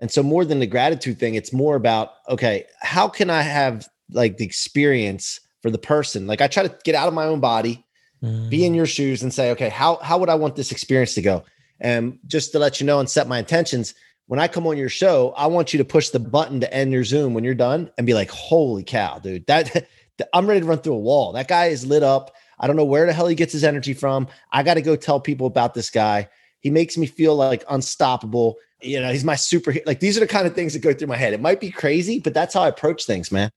And so more than the gratitude thing, it's more about, okay, how can I have like the experience for the person? Like I try to get out of my own body, mm. be in mm. your shoes and say, okay, how how would I want this experience to go? And just to let you know and set my intentions, when I come on your show, I want you to push the button to end your Zoom when you're done and be like, holy cow, dude, that I'm ready to run through a wall. That guy is lit up. I don't know where the hell he gets his energy from. I got to go tell people about this guy. He makes me feel like unstoppable you know, he's my super. Like these are the kind of things that go through my head. It might be crazy, but that's how I approach things, man.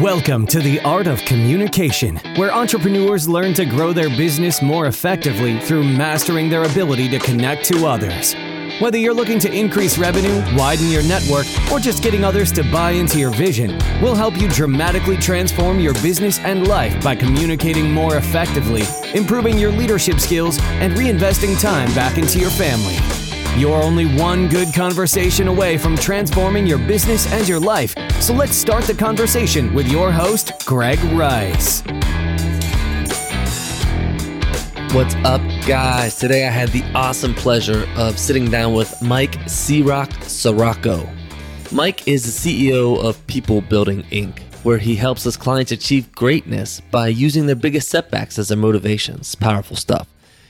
Welcome to the Art of Communication, where entrepreneurs learn to grow their business more effectively through mastering their ability to connect to others. Whether you're looking to increase revenue, widen your network, or just getting others to buy into your vision, we'll help you dramatically transform your business and life by communicating more effectively, improving your leadership skills, and reinvesting time back into your family. You're only one good conversation away from transforming your business and your life. So let's start the conversation with your host, Greg Rice. What's up, guys? Today I had the awesome pleasure of sitting down with Mike C-Roc Ciorrocco. Mike is the CEO of People Building Inc., where he helps his clients achieve greatness by using their biggest setbacks as their motivations. Powerful stuff.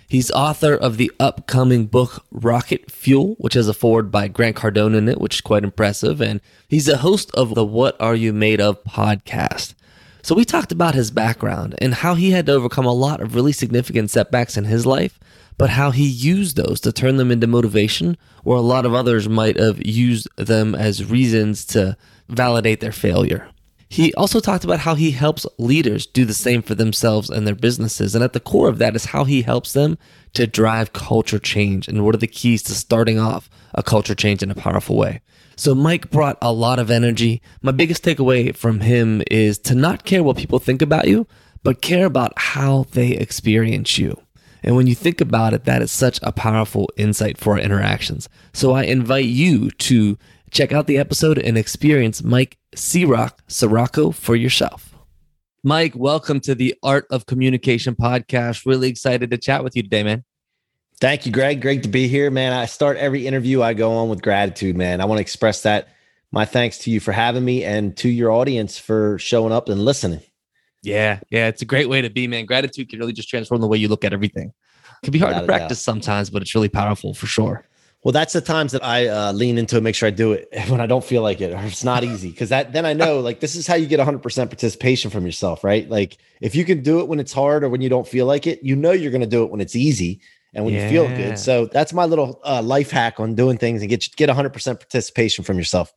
He's author of the upcoming book Rocket Fuel, which has a forward by Grant Cardone in it, which is quite impressive. And he's a host of the What Are You Made Of podcast. So we talked about his background and how he had to overcome a lot of really significant setbacks in his life, but how he used those to turn them into motivation, where a lot of others might have used them as reasons to validate their failure. He also talked about how he helps leaders do the same for themselves and their businesses. And at the core of that is how he helps them to drive culture change and what are the keys to starting off a culture change in a powerful way. So Mike brought a lot of energy. My biggest takeaway from him is to not care what people think about you, but care about how they experience you. And when you think about it, that is such a powerful insight for our interactions. So I invite you to Check out the episode and experience Mike C-Roc Ciorrocco for yourself. Mike, welcome to the Art of Communication podcast. Really excited to chat with you today, man. Thank you, Greg. Great to be here, man. I start every interview I go on with gratitude, man. I want to express that my thanks to you for having me and to your audience for showing up and listening. Yeah, yeah, it's a great way to be, man. Gratitude can really just transform the way you look at everything. It can be hard Without to practice sometimes, but it's really powerful for sure. Well, that's the times that I uh, lean into it, make sure I do it when I don't feel like it, or it's not easy. Because that then I know like this is how you get 100% participation from yourself, right? Like if you can do it when it's hard or when you don't feel like it, you know you're going to do it when it's easy and when yeah. you feel good. So that's my little uh, life hack on doing things and get get 100% participation from yourself.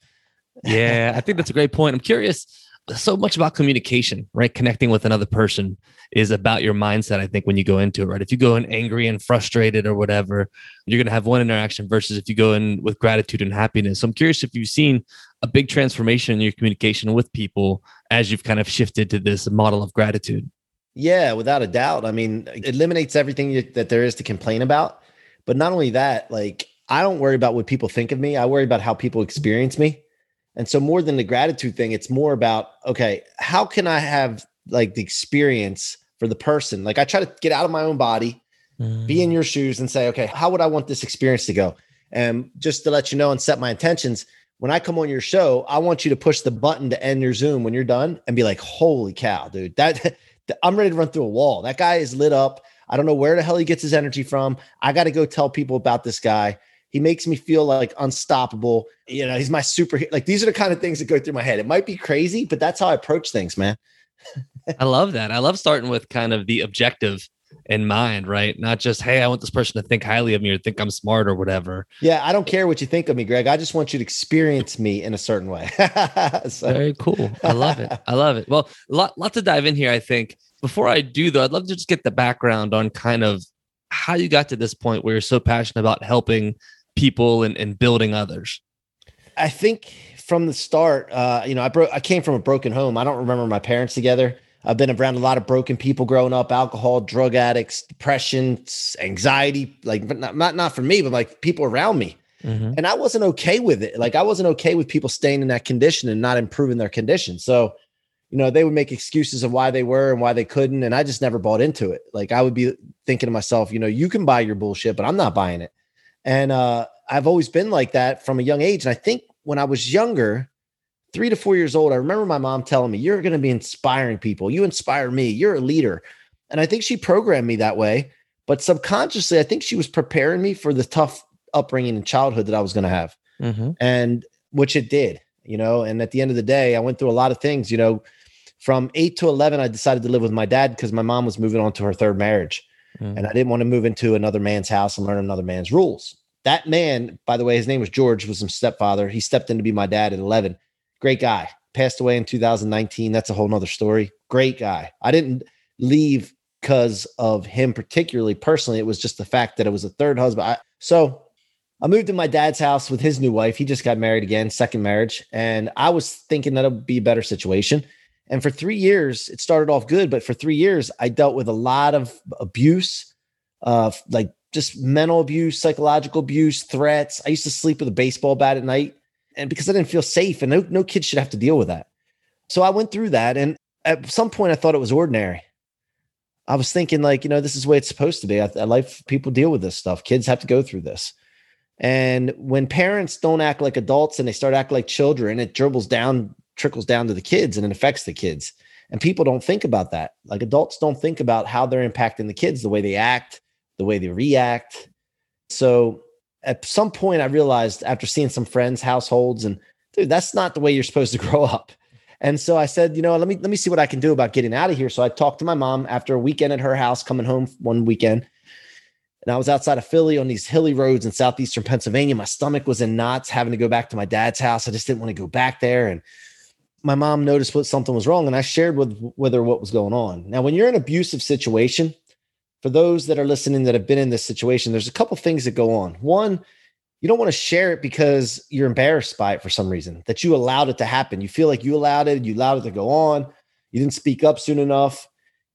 yeah, I think that's a great point. I'm curious so much about communication, right? Connecting with another person is about your mindset. I think when you go into it, right? If you go in angry and frustrated or whatever, you're going to have one interaction versus if you go in with gratitude and happiness. So I'm curious if you've seen a big transformation in your communication with people as you've kind of shifted to this model of gratitude. Yeah, without a doubt. I mean, it eliminates everything that there is to complain about. But not only that, like I don't worry about what people think of me. I worry about how people experience me. And so more than the gratitude thing, it's more about, okay, how can I have like the experience for the person? Like I try to get out of my own body, mm. be in mm. your shoes and say, okay, how would I want this experience to go? And just to let you know and set my intentions, when I come on your show, I want you to push the button to end your Zoom when you're done and be like, holy cow, dude, that I'm ready to run through a wall. That guy is lit up. I don't know where the hell he gets his energy from. I got to go tell people about this guy. He makes me feel like unstoppable. You know, he's my super. Like these are the kind of things that go through my head. It might be crazy, but that's how I approach things, man. I love that. I love starting with kind of the objective in mind, right? Not just, hey, I want this person to think highly of me or think I'm smart or whatever. Yeah, I don't care what you think of me, Greg. I just want you to experience me in a certain way. so. Very cool. I love it. I love it. Well, a lot, lot to dive in here, I think. Before I do, though, I'd love to just get the background on kind of how you got to this point where you're so passionate about helping people and, and building others? I think from the start, uh, you know, I broke. I came from a broken home. I don't remember my parents together. I've been around a lot of broken people growing up: alcohol, drug addicts, depression, anxiety. Like, not not, not for me, but like people around me. Mm-hmm. And I wasn't okay with it. Like, I wasn't okay with people staying in that condition and not improving their condition. So, you know, they would make excuses of why they were and why they couldn't, and I just never bought into it. Like, I would be thinking to myself, you know, you can buy your bullshit, but I'm not buying it. And uh, I've always been like that from a young age. And I think when I was younger, three to four years old, I remember my mom telling me, You're going to be inspiring people. You inspire me. You're a leader. And I think she programmed me that way. But subconsciously, I think she was preparing me for the tough upbringing and childhood that I was going to have. Mm-hmm. And which it did, you know. And at the end of the day, I went through a lot of things, you know. From eight to 11, I decided to live with my dad because my mom was moving on to her third marriage. Mm-hmm. And I didn't want to move into another man's house and learn another man's rules. That man, by the way, his name was George, was some stepfather. He stepped in to be my dad at 11. Great guy. Passed away in 2019. That's a whole nother story. Great guy. I didn't leave because of him particularly personally. It was just the fact that it was a third husband. I, so I moved to my dad's house with his new wife. He just got married again, second marriage. And I was thinking that it would be a better situation. And for three years, it started off good, but for three years, I dealt with a lot of abuse, uh, like just mental abuse, psychological abuse, threats. I used to sleep with a baseball bat at night. And because I didn't feel safe, and no, no kid should have to deal with that. So I went through that. And at some point, I thought it was ordinary. I was thinking, like, you know, this is the way it's supposed to be. I, I like people deal with this stuff. Kids have to go through this. And when parents don't act like adults and they start acting like children, it dribbles down, trickles down to the kids and it affects the kids. And people don't think about that. Like adults don't think about how they're impacting the kids, the way they act, the way they react. So at some point, I realized after seeing some friends' households, and dude, that's not the way you're supposed to grow up. And so I said, you know, let me let me see what I can do about getting out of here. So I talked to my mom after a weekend at her house, coming home one weekend. And I was outside of Philly on these hilly roads in southeastern Pennsylvania. My stomach was in knots, having to go back to my dad's house. I just didn't want to go back there. And my mom noticed what something was wrong, and I shared with with her what was going on. Now, when you're in an abusive situation, for those that are listening that have been in this situation, there's a couple things that go on. One, you don't want to share it because you're embarrassed by it for some reason that you allowed it to happen. You feel like you allowed it, you allowed it to go on, you didn't speak up soon enough.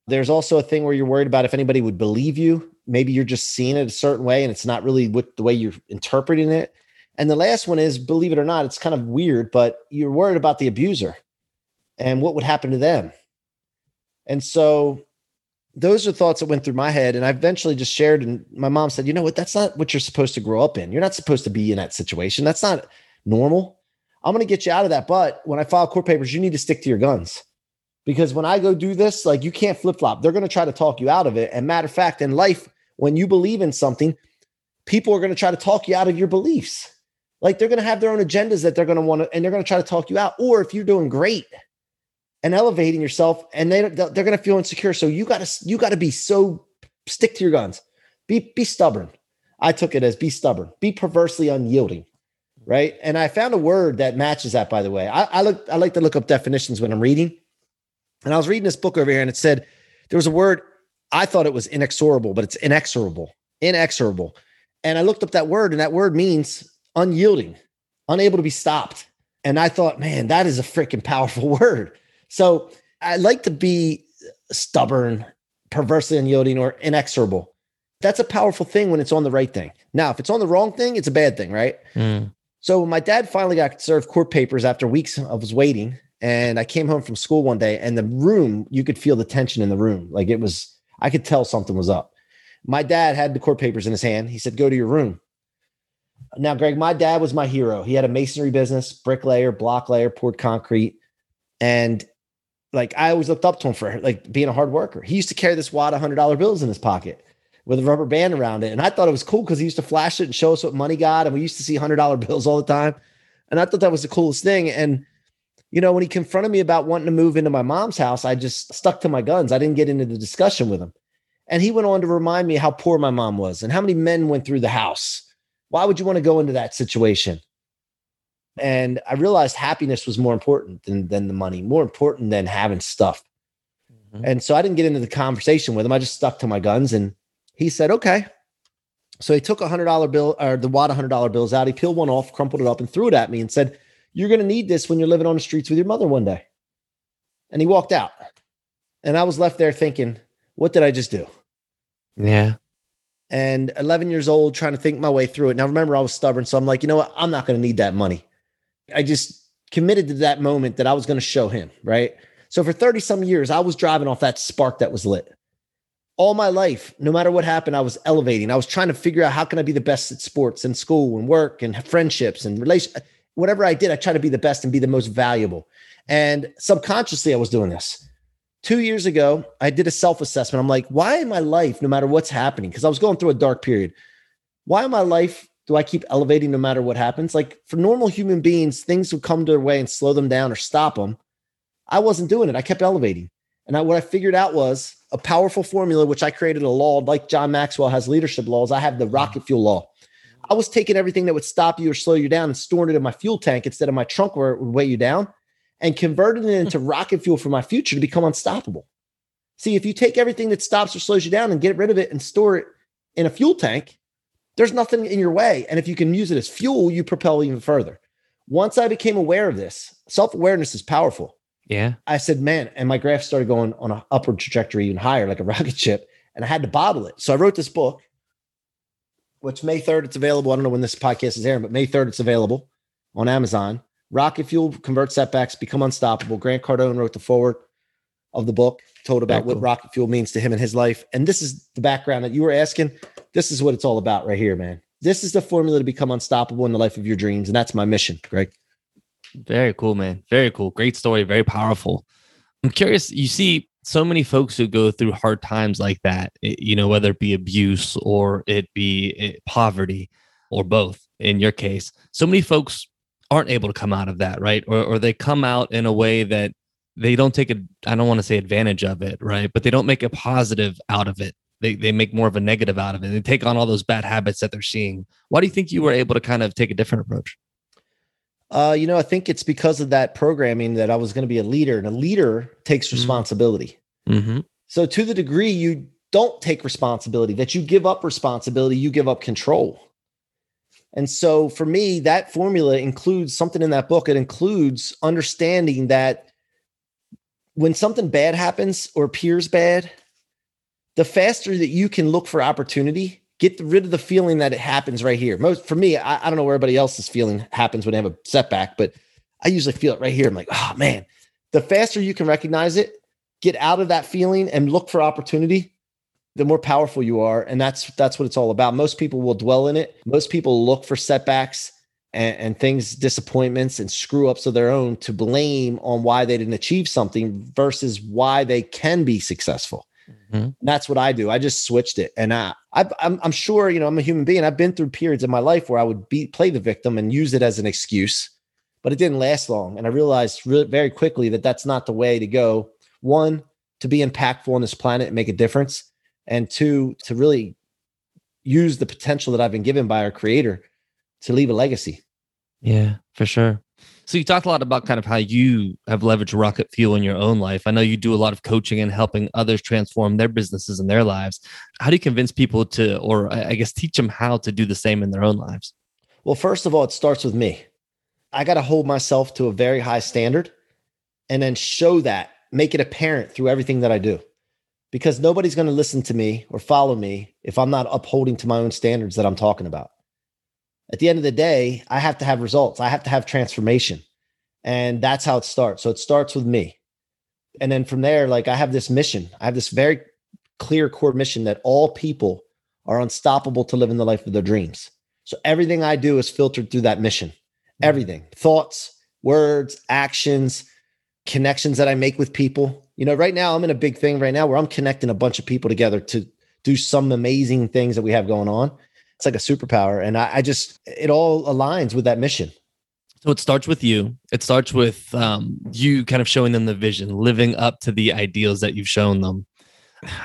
There's also a thing where you're worried about if anybody would believe you. Maybe you're just seeing it a certain way and it's not really what the way you're interpreting it. And the last one is believe it or not, it's kind of weird, but you're worried about the abuser and what would happen to them. And so those are thoughts that went through my head and i eventually just shared and my mom said you know what? That's not what you're supposed to grow up in. You're not supposed to be in that situation. That's not normal. I'm going to get you out of that but when i file court papers you need to stick to your guns. Because when i go do this like you can't flip-flop. They're going to try to talk you out of it. And matter of fact in life when you believe in something people are going to try to talk you out of your beliefs like they're going to have their own agendas that they're going to want to and they're going to try to talk you out. Or if you're doing great and elevating yourself and they they're going to feel insecure. So you got to you got to be so stick to your guns. Be be stubborn. I took it as be stubborn. Be perversely unyielding right? And i found a word that matches that by the way. I, I look i like to look up definitions when i'm reading. And i was reading this book over here and it said there was a word i thought it was inexorable but it's inexorable inexorable. And i looked up that word and that word means unyielding unable to be stopped and i thought man that is a freaking powerful word so I like to be stubborn, perversely unyielding, or inexorable. That's a powerful thing when it's on the right thing. Now, if it's on the wrong thing, it's a bad thing, right? Mm. So when my dad finally got served court papers after weeks of was waiting, and I came home from school one day, and the room, you could feel the tension in the room. Like it was, I could tell something was up. My dad had the court papers in his hand. He said, Go to your room. Now, Greg, my dad was my hero. He had a masonry business, bricklayer, block layer, poured concrete. And like I always looked up to him for like being a hard worker. He used to carry this wad of hundred dollar bills in his pocket with a rubber band around it, and I thought it was cool because he used to flash it and show us what money got, and we used to see hundred dollar bills all the time, and I thought that was the coolest thing. And you know, when he confronted me about wanting to move into my mom's house, I just stuck to my guns. I didn't get into the discussion with him, and he went on to remind me how poor my mom was and how many men went through the house. Why would you want to go into that situation? And I realized happiness was more important than, than the money, more important than having stuff. Mm-hmm. And so I didn't get into the conversation with him. I just stuck to my guns and he said, okay. So he took a hundred dollar bill or the wad of hundred dollar bills out. He peeled one off, crumpled it up, and threw it at me and said, You're gonna need this when you're living on the streets with your mother one day. And he walked out. And I was left there thinking, what did I just do? Yeah. And 11 years old, trying to think my way through it. Now, remember, I was stubborn. So I'm like, you know what? I'm not going to need that money. I just committed to that moment that I was going to show him, right? So for 30 some years, I was driving off that spark that was lit. all my life, no matter what happened, I was elevating. I was trying to figure out how can I be the best at sports and school and work and friendships and relation. Whatever I did, I tried to be the best and be the most valuable. And subconsciously, I was doing this. Two years ago, I did a self assessment. I'm like, why in my life, no matter what's happening, because I was going through a dark period, why in my life do I keep elevating no matter what happens? Like for normal human beings, things would come their way and slow them down or stop them. I wasn't doing it. I kept elevating. And I, what I figured out was a powerful formula, which I created a law like John Maxwell has leadership laws. I have the rocket fuel law. I was taking everything that would stop you or slow you down and storing it in my fuel tank instead of my trunk where it would weigh you down and converting it into rocket fuel for my future to become unstoppable. See, if you take everything that stops or slows you down and get rid of it and store it in a fuel tank, there's nothing in your way. And if you can use it as fuel, you propel even further. Once I became aware of this, self awareness is powerful. Yeah. I said, man, and my graph started going on an upward trajectory even higher, like a rocket ship, and I had to bottle it. So I wrote this book, which May 3rd, it's available. I don't know when this podcast is airing, but May 3rd, it's available on Amazon. Rocket Fuel, Convert Setbacks, Become Unstoppable. Grant Cardone wrote the forward of the book, told about cool. what rocket fuel means to him in his life. And this is the background that you were asking. This is what it's all about right here, man. This is the formula to become unstoppable in the life of your dreams. And that's my mission, Greg. Very cool, man. Very cool. Great story. Very powerful. I'm curious, you see so many folks who go through hard times like that, you know, whether it be abuse or it be eh, poverty or both in your case. So many folks aren't able to come out of that, right? Or, or they come out in a way that they don't take a, I don't want to say advantage of it, right? But they don't make a positive out of it. They, they make more of a negative out of it. They take on all those bad habits that they're seeing. Why do you think you were able to kind of take a different approach? Uh, you know, I think it's because of that programming that I was going to be a leader, and a leader takes mm-hmm. responsibility. Mm-hmm. So, to the degree you don't take responsibility, that you give up responsibility, you give up control. And so, for me, that formula includes something in that book. It includes understanding that when something bad happens or appears bad, the faster that you can look for opportunity, get rid of the feeling that it happens right here. Most for me, I, I don't know where everybody else's feeling happens when they have a setback, but I usually feel it right here. I'm like, oh man, the faster you can recognize it, get out of that feeling and look for opportunity, the more powerful you are. And that's that's what it's all about. Most people will dwell in it. Most people look for setbacks and, and things, disappointments and screw ups of their own to blame on why they didn't achieve something versus why they can be successful. Mm-hmm. That's what I do. I just switched it, and I, I I'm, I'm sure you know I'm a human being. I've been through periods in my life where I would be play the victim and use it as an excuse, but it didn't last long. And I realized really, very quickly that that's not the way to go. One, to be impactful on this planet and make a difference, and two, to really use the potential that I've been given by our Creator to leave a legacy. Yeah, for sure. So you talked a lot about kind of how you have leveraged rocket fuel in your own life. I know you do a lot of coaching and helping others transform their businesses and their lives. How do you convince people to, or I guess teach them how to do the same in their own lives? Well, first of all, it starts with me. I got to hold myself to a very high standard and then show that, make it apparent through everything that I do. Because nobody's going to listen to me or follow me if I'm not upholding to my own standards that I'm talking about at the end of the day, I have to have results. I have to have transformation. And that's how it starts. So it starts with me. And then from there, like I have this mission. I have this very clear core mission that all people are unstoppable to live in the life of their dreams. So everything I do is filtered through that mission. Mm-hmm. Everything, thoughts, words, actions, connections that I make with people. You know, right now I'm in a big thing right now where I'm connecting a bunch of people together to do some amazing things that we have going on it's like a superpower. And I, I just, it all aligns with that mission. So it starts with you. It starts with um, you kind of showing them the vision, living up to the ideals that you've shown them.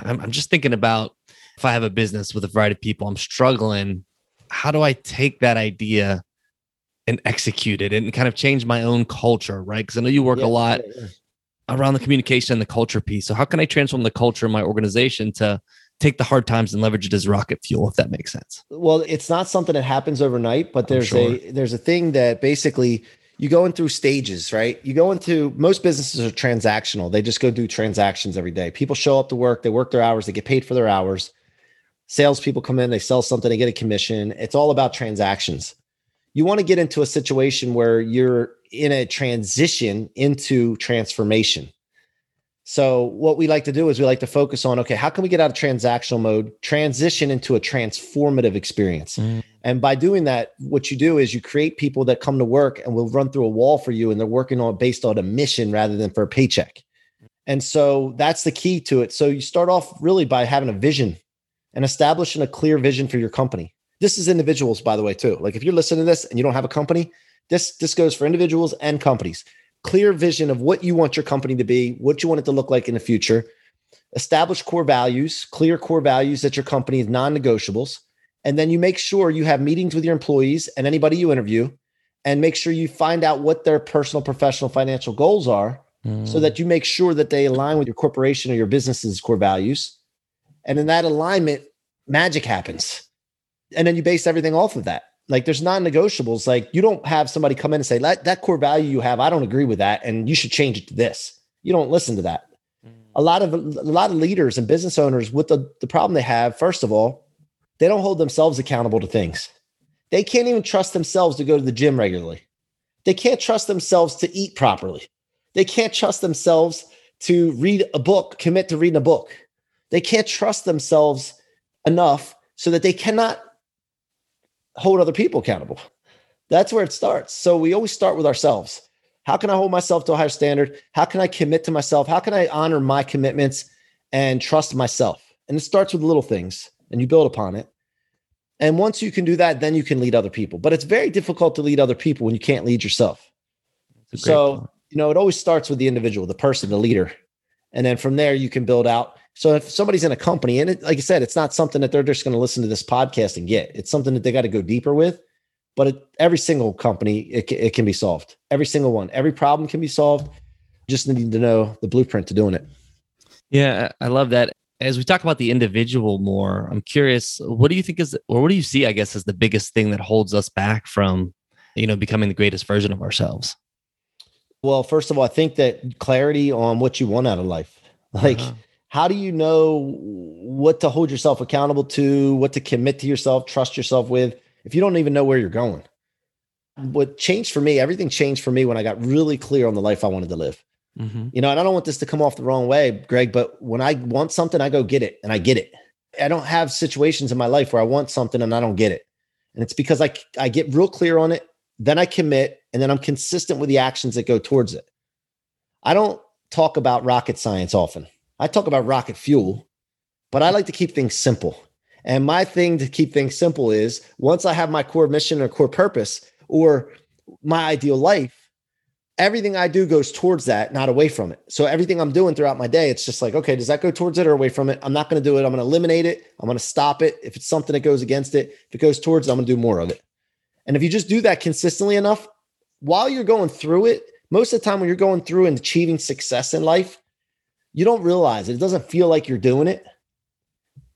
I'm, I'm just thinking about if I have a business with a variety of people, I'm struggling. How do I take that idea and execute it and kind of change my own culture, right? Because I know you work yeah, a lot yeah, yeah. around the communication and the culture piece. So how can I transform the culture in my organization to take the hard times and leverage it as rocket fuel if that makes sense well it's not something that happens overnight but there's sure. a there's a thing that basically you go in through stages right you go into most businesses are transactional they just go do transactions every day people show up to work they work their hours they get paid for their hours salespeople come in they sell something they get a commission it's all about transactions you want to get into a situation where you're in a transition into transformation So what we like to do is we like to focus on okay, how can we get out of transactional mode, transition into a transformative experience? Mm. And by doing that, what you do is you create people that come to work and will run through a wall for you and they're working on based on a mission rather than for a paycheck. And so that's the key to it. So you start off really by having a vision and establishing a clear vision for your company. This is individuals by the way too. Like if you're listening to this and you don't have a company, this this goes for individuals and companies clear vision of what you want your company to be, what you want it to look like in the future, establish core values, clear core values that your company is non negotiables. And then you make sure you have meetings with your employees and anybody you interview and make sure you find out what their personal, professional, financial goals are mm. so that you make sure that they align with your corporation or your business's core values. And in that alignment, magic happens. And then you base everything off of that. Like there's non-negotiables. Like you don't have somebody come in and say, that, that core value you have, I don't agree with that. And you should change it to this. You don't listen to that. Mm. A lot of a lot of leaders and business owners, with the, the problem they have, first of all, they don't hold themselves accountable to things. They can't even trust themselves to go to the gym regularly. They can't trust themselves to eat properly. They can't trust themselves to read a book, commit to reading a book. They can't trust themselves enough so that they cannot hold other people accountable. That's where it starts. So we always start with ourselves. How can I hold myself to a higher standard? How can I commit to myself? How can I honor my commitments and trust myself? And it starts with little things and you build upon it. And once you can do that, then you can lead other people. But it's very difficult to lead other people when you can't lead yourself. So, point. you know, it always starts with the individual, the person, the leader. And then from there, you can build out so if somebody's in a company, and it, like I said, it's not something that they're just going to listen to this podcast and get. It's something that they got to go deeper with. But it, every single company, it, it can be solved. Every single one, every problem can be solved. Just need to know the blueprint to doing it. Yeah, I love that. As we talk about the individual more, I'm curious, what do you think is, or what do you see, I guess, as the biggest thing that holds us back from, you know, becoming the greatest version of ourselves? Well, first of all, I think that clarity on what you want out of life. Like, uh-huh how do you know what to hold yourself accountable to, what to commit to yourself, trust yourself with, if you don't even know where you're going? What changed for me, everything changed for me when I got really clear on the life I wanted to live. Mm-hmm. You know, and I don't want this to come off the wrong way, Greg, but when I want something, I go get it and I get it. I don't have situations in my life where I want something and I don't get it. And it's because I, I get real clear on it, then I commit, and then I'm consistent with the actions that go towards it. I don't talk about rocket science often. I talk about rocket fuel, but I like to keep things simple. And my thing to keep things simple is once I have my core mission or core purpose or my ideal life, everything I do goes towards that, not away from it. So everything I'm doing throughout my day, it's just like, okay, does that go towards it or away from it? I'm not going to do it. I'm going to eliminate it. I'm going to stop it. If it's something that goes against it, if it goes towards it, I'm going to do more of it. And if you just do that consistently enough, while you're going through it, most of the time when you're going through and achieving success in life, you don't realize it. It doesn't feel like you're doing it.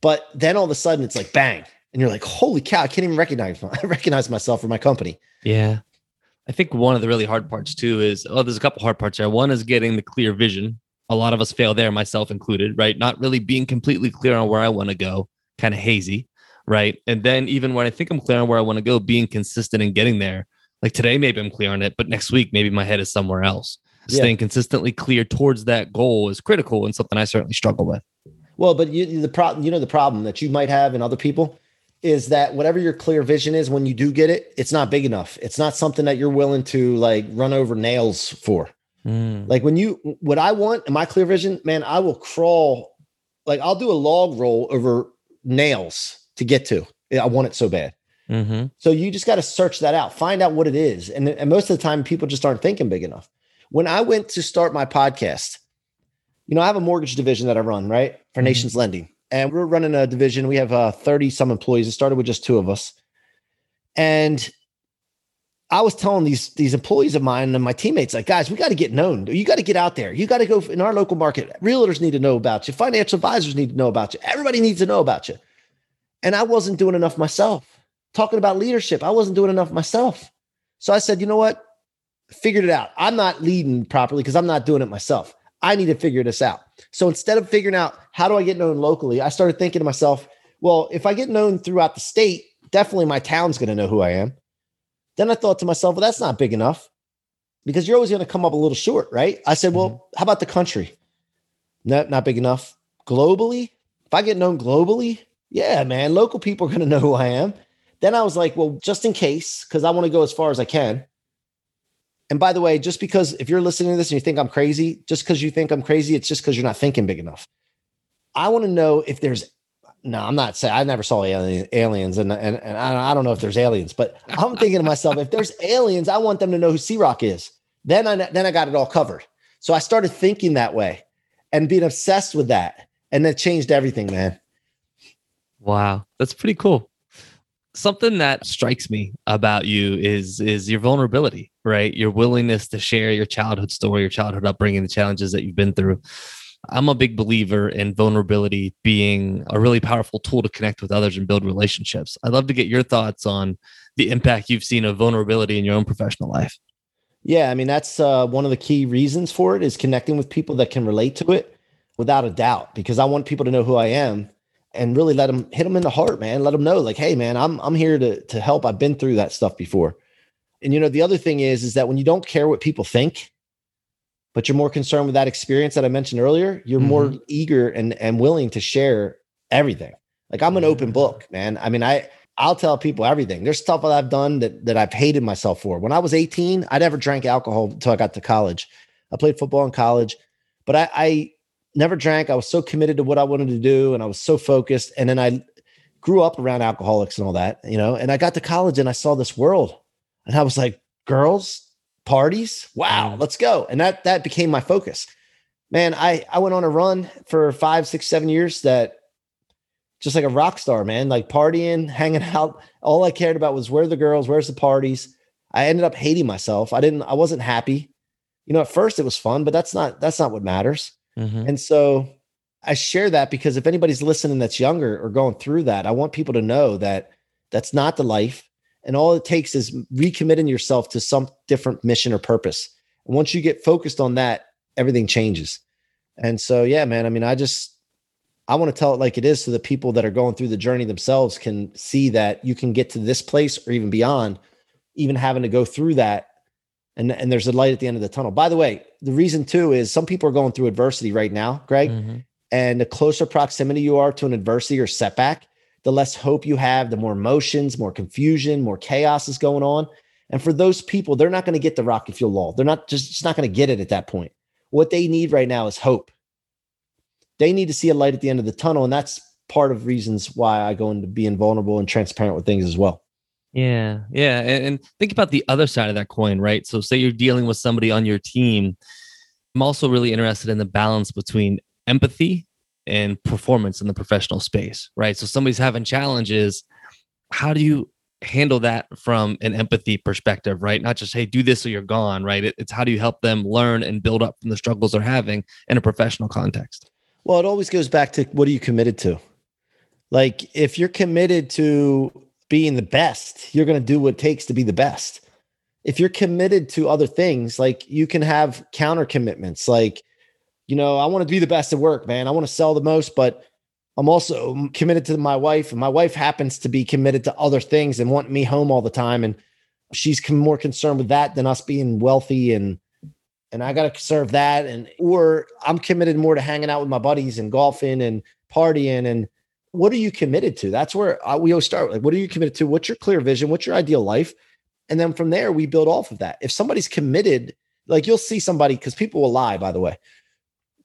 But then all of a sudden it's like bang. And you're like, holy cow, I can't even recognize I recognize myself or my company. Yeah. I think one of the really hard parts too is oh, there's a couple hard parts there. One is getting the clear vision. A lot of us fail there, myself included, right? Not really being completely clear on where I want to go, kind of hazy, right? And then even when I think I'm clear on where I want to go, being consistent and getting there. Like today, maybe I'm clear on it, but next week, maybe my head is somewhere else staying consistently clear towards that goal is critical and something I certainly struggle with. Well, but you, the problem, you know, the problem that you might have in other people is that whatever your clear vision is, when you do get it, it's not big enough. It's not something that you're willing to like run over nails for. Mm. Like when you, what I want in my clear vision, man, I will crawl, like I'll do a log roll over nails to get to. I want it so bad. Mm-hmm. So you just got to search that out, find out what it is. And, and most of the time, people just aren't thinking big enough. When I went to start my podcast, you know, I have a mortgage division that I run, right? For mm-hmm. Nations Lending. And we're running a division. We have uh, 30 some employees. It started with just two of us. And I was telling these these employees of mine and my teammates, like, guys, we got to get known. You got to get out there. You got to go in our local market. Realtors need to know about you. Financial advisors need to know about you. Everybody needs to know about you. And I wasn't doing enough myself. Talking about leadership, I wasn't doing enough myself. So I said, you know what? Figured it out. I'm not leading properly because I'm not doing it myself. I need to figure this out. So instead of figuring out how do I get known locally, I started thinking to myself, well, if I get known throughout the state, definitely my town's going to know who I am. Then I thought to myself, well, that's not big enough because you're always going to come up a little short, right? I said, well, mm-hmm. how about the country? Not not big enough. Globally, if I get known globally, yeah, man, local people are going to know who I am. Then I was like, well, just in case, because I want to go as far as I can. And by the way, just because if you're listening to this and you think I'm crazy, just because you think I'm crazy, it's just because you're not thinking big enough. I want to know if there's no, I'm not saying I never saw alien, aliens, and and, and I, don't know if there's aliens, but I'm thinking to myself, if there's aliens, I want them to know who C-Roc is. Then I then I got it all covered. So I started thinking that way and being obsessed with that, and that changed everything, man. Wow, that's pretty cool. Something that strikes me about you is is your vulnerability, right? Your willingness to share your childhood story, your childhood upbringing, the challenges that you've been through. I'm a big believer in vulnerability being a really powerful tool to connect with others and build relationships. I'd love to get your thoughts on the impact you've seen of vulnerability in your own professional life. Yeah, I mean that's uh, one of the key reasons for it is connecting with people that can relate to it without a doubt. Because I want people to know who I am and really let them hit them in the heart, man. Let them know, like, hey, man, I'm I'm here to to help. I've been through that stuff before. And you know, the other thing is, is that when you don't care what people think, but you're more concerned with that experience that I mentioned earlier, you're mm-hmm. more eager and and willing to share everything. Like I'm an open book, man. I mean, I I'll tell people everything. There's stuff that I've done that that I've hated myself for. When I was 18, I never drank alcohol until I got to college. I played football in college, but I, I never drank. I was so committed to what I wanted to do, and I was so focused. And then I grew up around alcoholics and all that, you know. And I got to college and I saw this world, and I was like, girls, parties, wow, mm. let's go. And that that became my focus. Man, I I went on a run for five, six, seven years that just like a rock star, man, like partying, hanging out. All I cared about was where the girls, where's the parties. I ended up hating myself. I didn't, I wasn't happy. You know, at first it was fun, but that's not that's not what matters. Mm-hmm. And so I share that because if anybody's listening that's younger or going through that, I want people to know that that's not the life. And all it takes is recommitting yourself to some different mission or purpose. And once you get focused on that, everything changes. And so, yeah, man, I mean, I just, I want to tell it like it is so that people that are going through the journey themselves can see that you can get to this place or even beyond, even having to go through that. And, and there's a light at the end of the tunnel. By the way, the reason too is some people are going through adversity right now, Greg. Mm-hmm. And the closer proximity you are to an adversity or setback, the less hope you have, the more emotions, more confusion, more chaos is going on. And for those people, they're not going to get the rocket fuel law. They're not just, just not going to get it at that point. What they need right now is hope they need to see a light at the end of the tunnel. And that's part of reasons why I go into being vulnerable and transparent with things as well. Yeah. Yeah. And, and think about the other side of that coin, right? So, say you're dealing with somebody on your team. I'm also really interested in the balance between empathy and performance in the professional space, right? So, somebody's having challenges. How do you handle that from an empathy perspective, right? Not just, hey, do this or you're gone, right? It, it's how do you help them learn and build up from the struggles they're having in a professional context? Well, it always goes back to what are you committed to? Like, if you're committed to being the best, you're going to do what it takes to be the best. If you're committed to other things, like you can have counter commitments, like, you know, I want to be the best at work, man. I want to sell the most, but I'm also committed to my wife, and my wife happens to be committed to other things and want me home all the time. And she's more concerned with that than us being wealthy and and I got to serve that. And, or I'm committed more to hanging out with my buddies and golfing and partying. And what are you committed to? That's where I, we always start. Like, what are you committed to? What's your clear vision? What's your ideal life? And then from there, we build off of that. If somebody's committed, like you'll see somebody, because people will lie, by the way,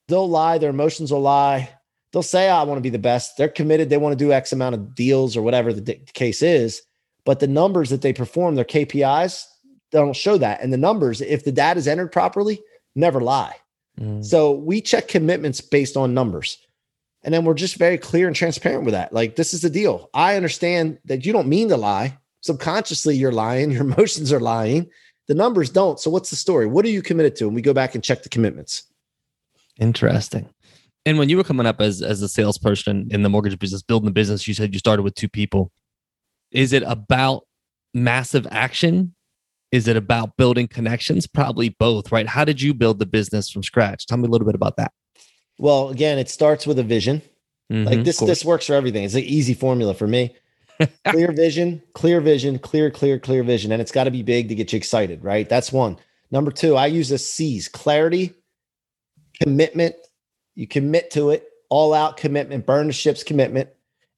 they'll lie, their emotions will lie. They'll say, I want to be the best. They're committed. They want to do X amount of deals or whatever the case is. But the numbers that they perform, their KPIs, they don't show that. And the numbers, if the data is entered properly, never lie. Mm. So we check commitments based on numbers. And then we're just very clear and transparent with that. Like, this is the deal. I understand that you don't mean to lie. Subconsciously, you're lying. Your emotions are lying. The numbers don't. So, what's the story? What are you committed to? And we go back and check the commitments. Interesting. And when you were coming up as, as a salesperson in the mortgage business, building the business, you said you started with two people. Is it about massive action is it about building connections? Probably both, right? How did you build the business from scratch? Tell me a little bit about that. Well, again, it starts with a vision. Mm-hmm, like this, this works for everything. It's an easy formula for me. clear vision, clear vision, clear, clear, clear vision. And it's got to be big to get you excited, right? That's one. Number two, I use the C's clarity, commitment, you commit to it, all out commitment, burn the ships commitment.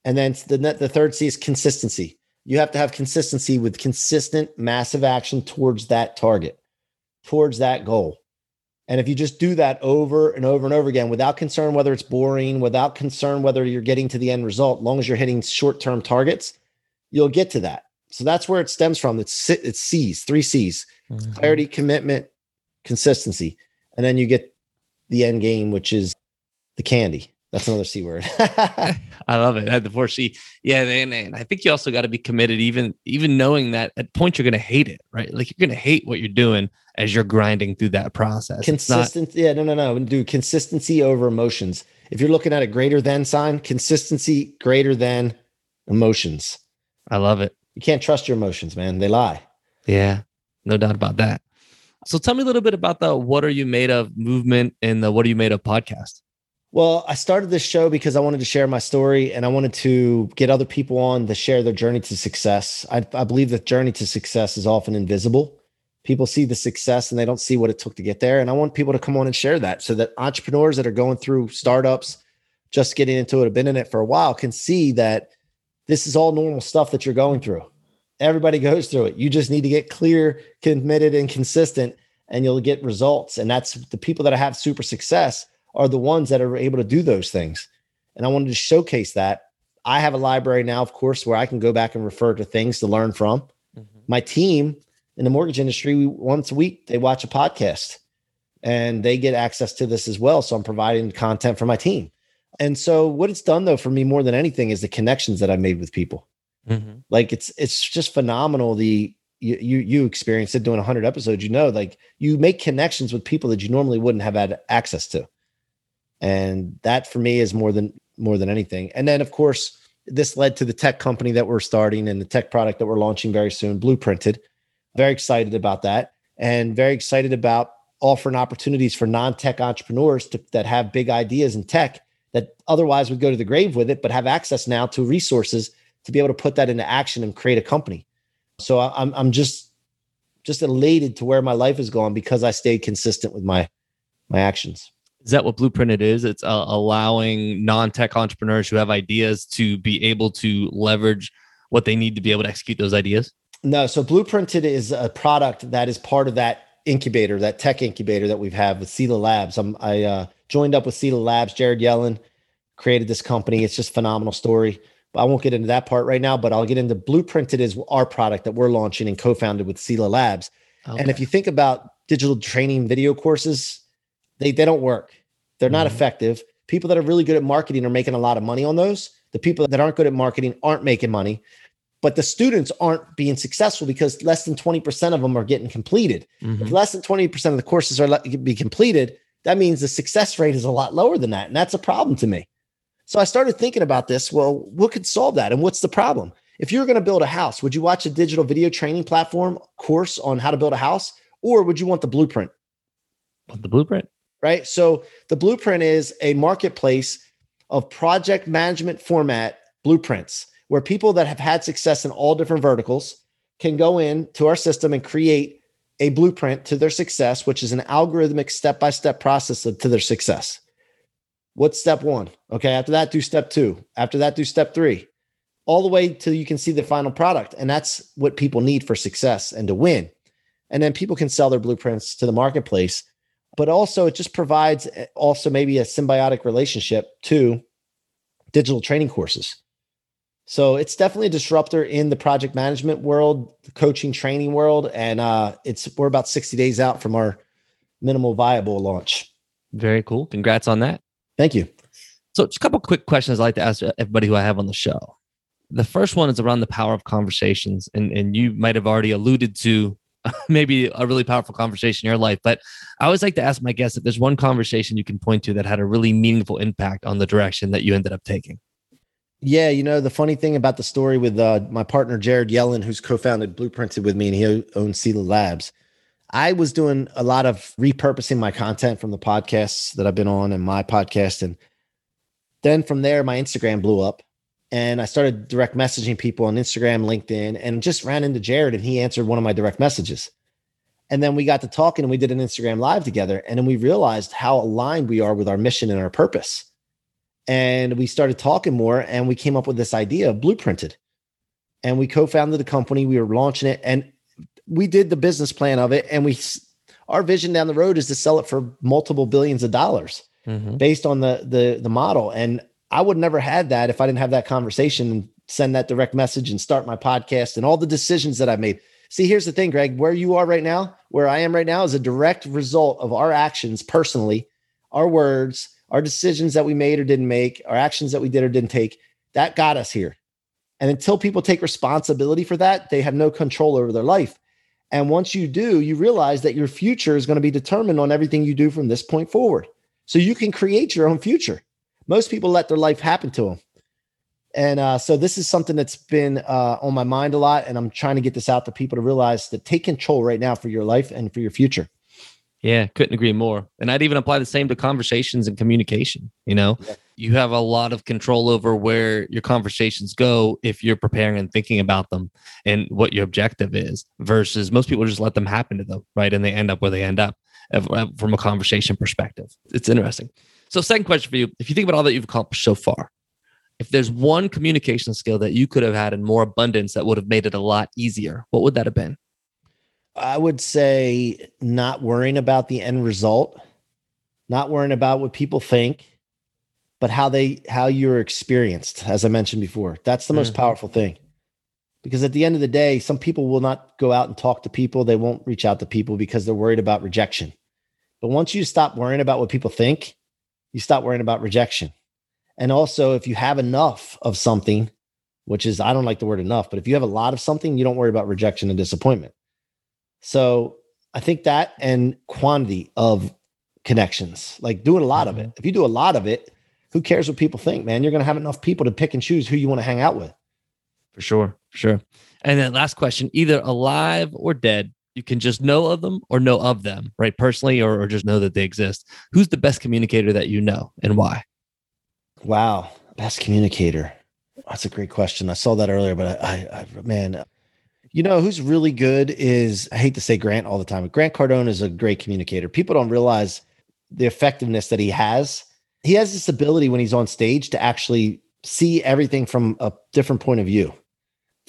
And then the, the third C is consistency. You have to have consistency with consistent, massive action towards that target, towards that goal. And if you just do that over and over and over again without concern whether it's boring, without concern whether you're getting to the end result, long as you're hitting short term targets, you'll get to that. So that's where it stems from. It's it's C's, three C's: mm-hmm. clarity, commitment, consistency, and then you get the end game, which is the candy. That's another C word. I love it. The four C. Yeah. And, and I think you also got to be committed, even, even knowing that at points you're going to hate it, right? Like you're going to hate what you're doing as you're grinding through that process. Consistency. Yeah. No, no, no. Do consistency over emotions. If you're looking at a greater than sign, consistency greater than emotions. I love it. You can't trust your emotions, man. They lie. Yeah. No doubt about that. So tell me a little bit about the what are you made of movement and the what are you made of podcast? Well, I started this show because I wanted to share my story and I wanted to get other people on to share their journey to success. I, I believe that journey to success is often invisible. People see the success and they don't see what it took to get there. And I want people to come on and share that so that entrepreneurs that are going through startups, just getting into it, have been in it for a while, can see that this is all normal stuff that you're going through. Everybody goes through it. You just need to get clear, committed, and consistent, and you'll get results. And that's the people that have super success are the ones that are able to do those things. And I wanted to showcase that. I have a library now, of course, where I can go back and refer to things to learn from. Mm-hmm. My team in the mortgage industry, once a week, they watch a podcast and they get access to this as well. So I'm providing content for my team. And so what it's done though for me more than anything is the connections that I made with people. Mm-hmm. Like it's it's just phenomenal the you you you experienced it doing 100 episodes you know like you make connections with people that you normally wouldn't have had access to and that for me is more than more than anything. And then of course this led to the tech company that we're starting and the tech product that we're launching very soon blueprinted. Very excited about that and very excited about offering opportunities for non-tech entrepreneurs to, that have big ideas in tech that otherwise would go to the grave with it but have access now to resources to be able to put that into action and create a company. So i'm, I'm just just elated to where my life has gone because i stayed consistent with my my actions is that what blueprinted is? It's uh, allowing non-tech entrepreneurs who have ideas to be able to leverage what they need to be able to execute those ideas? No so blueprinted is a product that is part of that incubator that tech incubator that we've had with Sela labs. I'm, i uh, joined up with Sela labs jared yellin created this company. It's just phenomenal story. But i won't get into that part right now but i'll get into blueprinted is our product that we're launching and co-founded with Sela labs. Okay. and if you think about digital training video courses they they don't work. They're not mm-hmm. effective. People that are really good at marketing are making a lot of money on those. The people that aren't good at marketing aren't making money. But the students aren't being successful because less than 20% of them are getting completed. Mm-hmm. If less than 20% of the courses are let, be completed, that means the success rate is a lot lower than that. And that's a problem to me. So I started thinking about this. Well, what could solve that? And what's the problem? If you're going to build a house, would you watch a digital video training platform course on how to build a house? Or would you want the blueprint? The blueprint right? So the blueprint is a marketplace of project management format blueprints where people that have had success in all different verticals can go in to our system and create a blueprint to their success, which is an algorithmic step by step process to their success. What's step one? Okay. After that, do step two. After that, do step three, all the way till you can see the final product. And that's what people need for success and to win. And then people can sell their blueprints to the marketplace but also it just provides eh, also maybe a symbiotic relationship to digital training courses. So it's definitely a disruptor in the project management world, the coaching training world, and uh, it's we're about sixty days out from our minimal viable launch. Very cool. Congrats on that. Thank you. So, just a couple quick questions I'd like to ask everybody who I have on the show. The first one is around the power of conversations, and and you might have already alluded to maybe a really powerful conversation in your life. But I always like to ask my guests if there's one conversation you can point to that had a really meaningful impact on the direction that you ended up taking. Yeah, you know the funny thing about the story with uh, my partner Jared Yellin, who's co-founded Blueprinted with me, and he owns Sela Labs. I was doing a lot of repurposing my content from the podcasts that I've been on and my podcast, and then from there, my Instagram blew up, and I started direct messaging people on Instagram, LinkedIn, and just ran into Jared and he answered one of my direct messages. And then we got to talking and we did an Instagram live together. And then we realized how aligned we are with our mission and our purpose. And we started talking more and we came up with this idea of blueprinted. And we co-founded the company. We were launching it and we did the business plan of it. And we our vision down the road is to sell it for multiple billions of dollars mm-hmm. based on the the the model. And I would never had that if I didn't have that conversation and send that direct message and start my podcast and all the decisions that I made. See, here's the thing, Greg, where you are right now, where I am right now is a direct result of our actions personally, our words, our decisions that we made or didn't make, our actions that we did or didn't take. That got us here. And until people take responsibility for that, they have no control over their life. And once you do, you realize that your future is going to be determined on everything you do from this point forward. So you can create your own future. Most people let their life happen to them. And uh, so this is something that's been uh, on my mind a lot. And I'm trying to get this out to people to realize that take control right now for your life and for your future. Yeah, couldn't agree more. And I'd even apply the same to conversations and communication. You know, yeah. you have a lot of control over where your conversations go if you're preparing and thinking about them and what your objective is, versus most people just let them happen to them, right? And they end up where they end up from a conversation perspective. It's interesting. So, second question for you if you think about all that you've accomplished so far, if there's one communication skill that you could have had in more abundance that would have made it a lot easier, what would that have been? I would say not worrying about the end result, not worrying about what people think, but how they how you're experienced, as I mentioned before. That's the most mm-hmm. powerful thing. Because at the end of the day, some people will not go out and talk to people. They won't reach out to people because they're worried about rejection. But once you stop worrying about what people think, you stop worrying about rejection. And also, if you have enough of something, which is, I don't like the word enough, but if you have a lot of something, you don't worry about rejection and disappointment. So I think that and quantity of connections, like doing a lot mm-hmm. of it. Mm-hmm. If you do a lot of it, who cares what people think, man? You're going to have enough people to pick and choose who you want to hang out with. For sure. For sure. And then last question either alive or dead, you can just know of them or know of them, right? Personally, or, or just know that they exist. Who's the best communicator that you know and why? Wow. Best communicator. That's a great question. I saw that earlier, but I, I, I man, you know who's really good is I hate to say Grant all the time, but Grant Cardone is a great communicator. People don't realize the effectiveness that he has. He has this ability when he's on stage to actually see everything from a different point of view.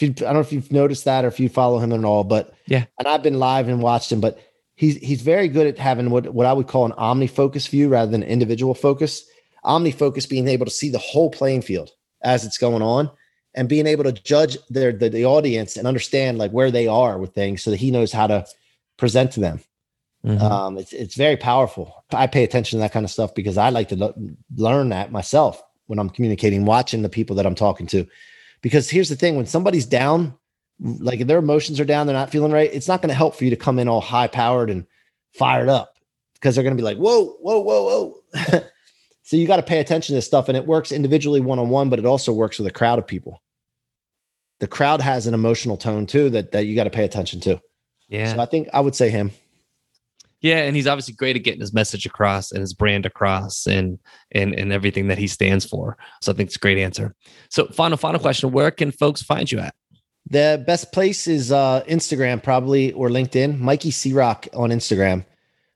If you, I don't know if you've noticed that or if you follow him at all, but yeah, and I've been live and watched him, but he's he's very good at having what what I would call an omnifocus view rather than individual focus. Omnifocus being able to see the whole playing field as it's going on and being able to judge their the, the audience and understand like where they are with things so that he knows how to present to them. Mm-hmm. Um, it's it's very powerful. I pay attention to that kind of stuff because I like to lo- learn that myself when I'm communicating, watching the people that I'm talking to. Because here's the thing: when somebody's down, like their emotions are down, they're not feeling right. It's not going to help for you to come in all high powered and fired up because they're going to be like, "Whoa, whoa, whoa, whoa." So you got to pay attention to this stuff, and it works individually one on one, but it also works with a crowd of people. The crowd has an emotional tone too that that you got to pay attention to. Yeah. So I think I would say him. Yeah, and he's obviously great at getting his message across and his brand across and and and everything that he stands for. So I think it's a great answer. So final final question, where can folks find you at? The best place is uh Instagram probably or LinkedIn. Mikey C-Roc on Instagram.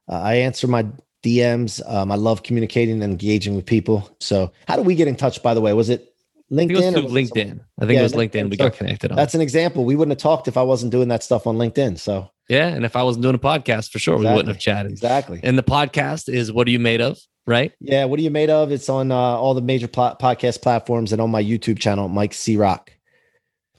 Uh, I answer my DMs. Um, I love communicating and engaging with people. So, how do we get in touch? By the way, was it LinkedIn? I it was LinkedIn. I think it was LinkedIn. We got connected. On. That's an example. We wouldn't have talked if I wasn't doing that stuff on LinkedIn. So, yeah, and if I wasn't doing a podcast, for sure, exactly. we wouldn't have chatted. Exactly. And the podcast is "What Are You Made Of?" Right? Yeah. What are you made of? It's on uh, all the major pl- podcast platforms and on my YouTube channel, Mike C-Roc.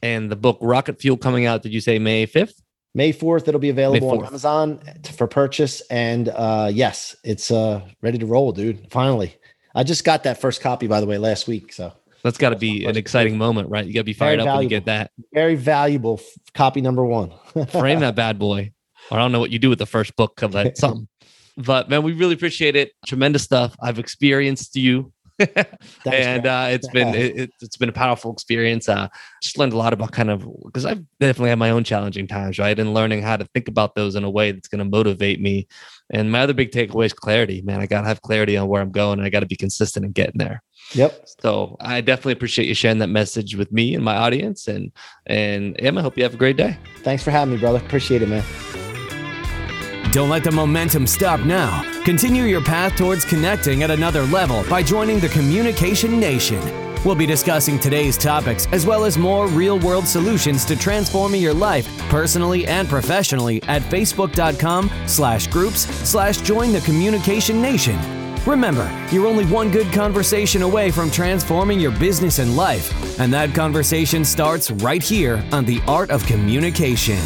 And the book Rocket Fuel coming out. Did you say May fifth? May 4th, it'll be available on Amazon for purchase. And uh, yes, it's uh, ready to roll, dude. Finally. I just got that first copy, by the way, last week. So that's got to be an exciting moment, right? You got to be fired up when you get that. Very valuable copy number one. Frame that bad boy. I don't know what you do with the first book of that something. But man, we really appreciate it. Tremendous stuff. I've experienced you and uh, it's been it, has been a powerful experience. Uh, just learned a lot about kind of because I've definitely had my own challenging times, right? And learning how to think about those in a way that's going to motivate me. And my other big takeaway is clarity. Man, I got to have clarity on where I'm going, and I got to be consistent in getting there. Yep. So I definitely appreciate you sharing that message with me and my audience. And and Em, I hope you have a great day. Thanks for having me, brother. Appreciate it, man. Don't let the momentum stop now. Continue your path towards connecting at another level by joining the Communication Nation. We'll be discussing today's topics as well as more real world solutions to transforming your life personally and professionally at facebook.com slash groups slash join the communication nation. Remember, you're only one good conversation away from transforming your business and life, and that conversation starts right here on The Art of Communication.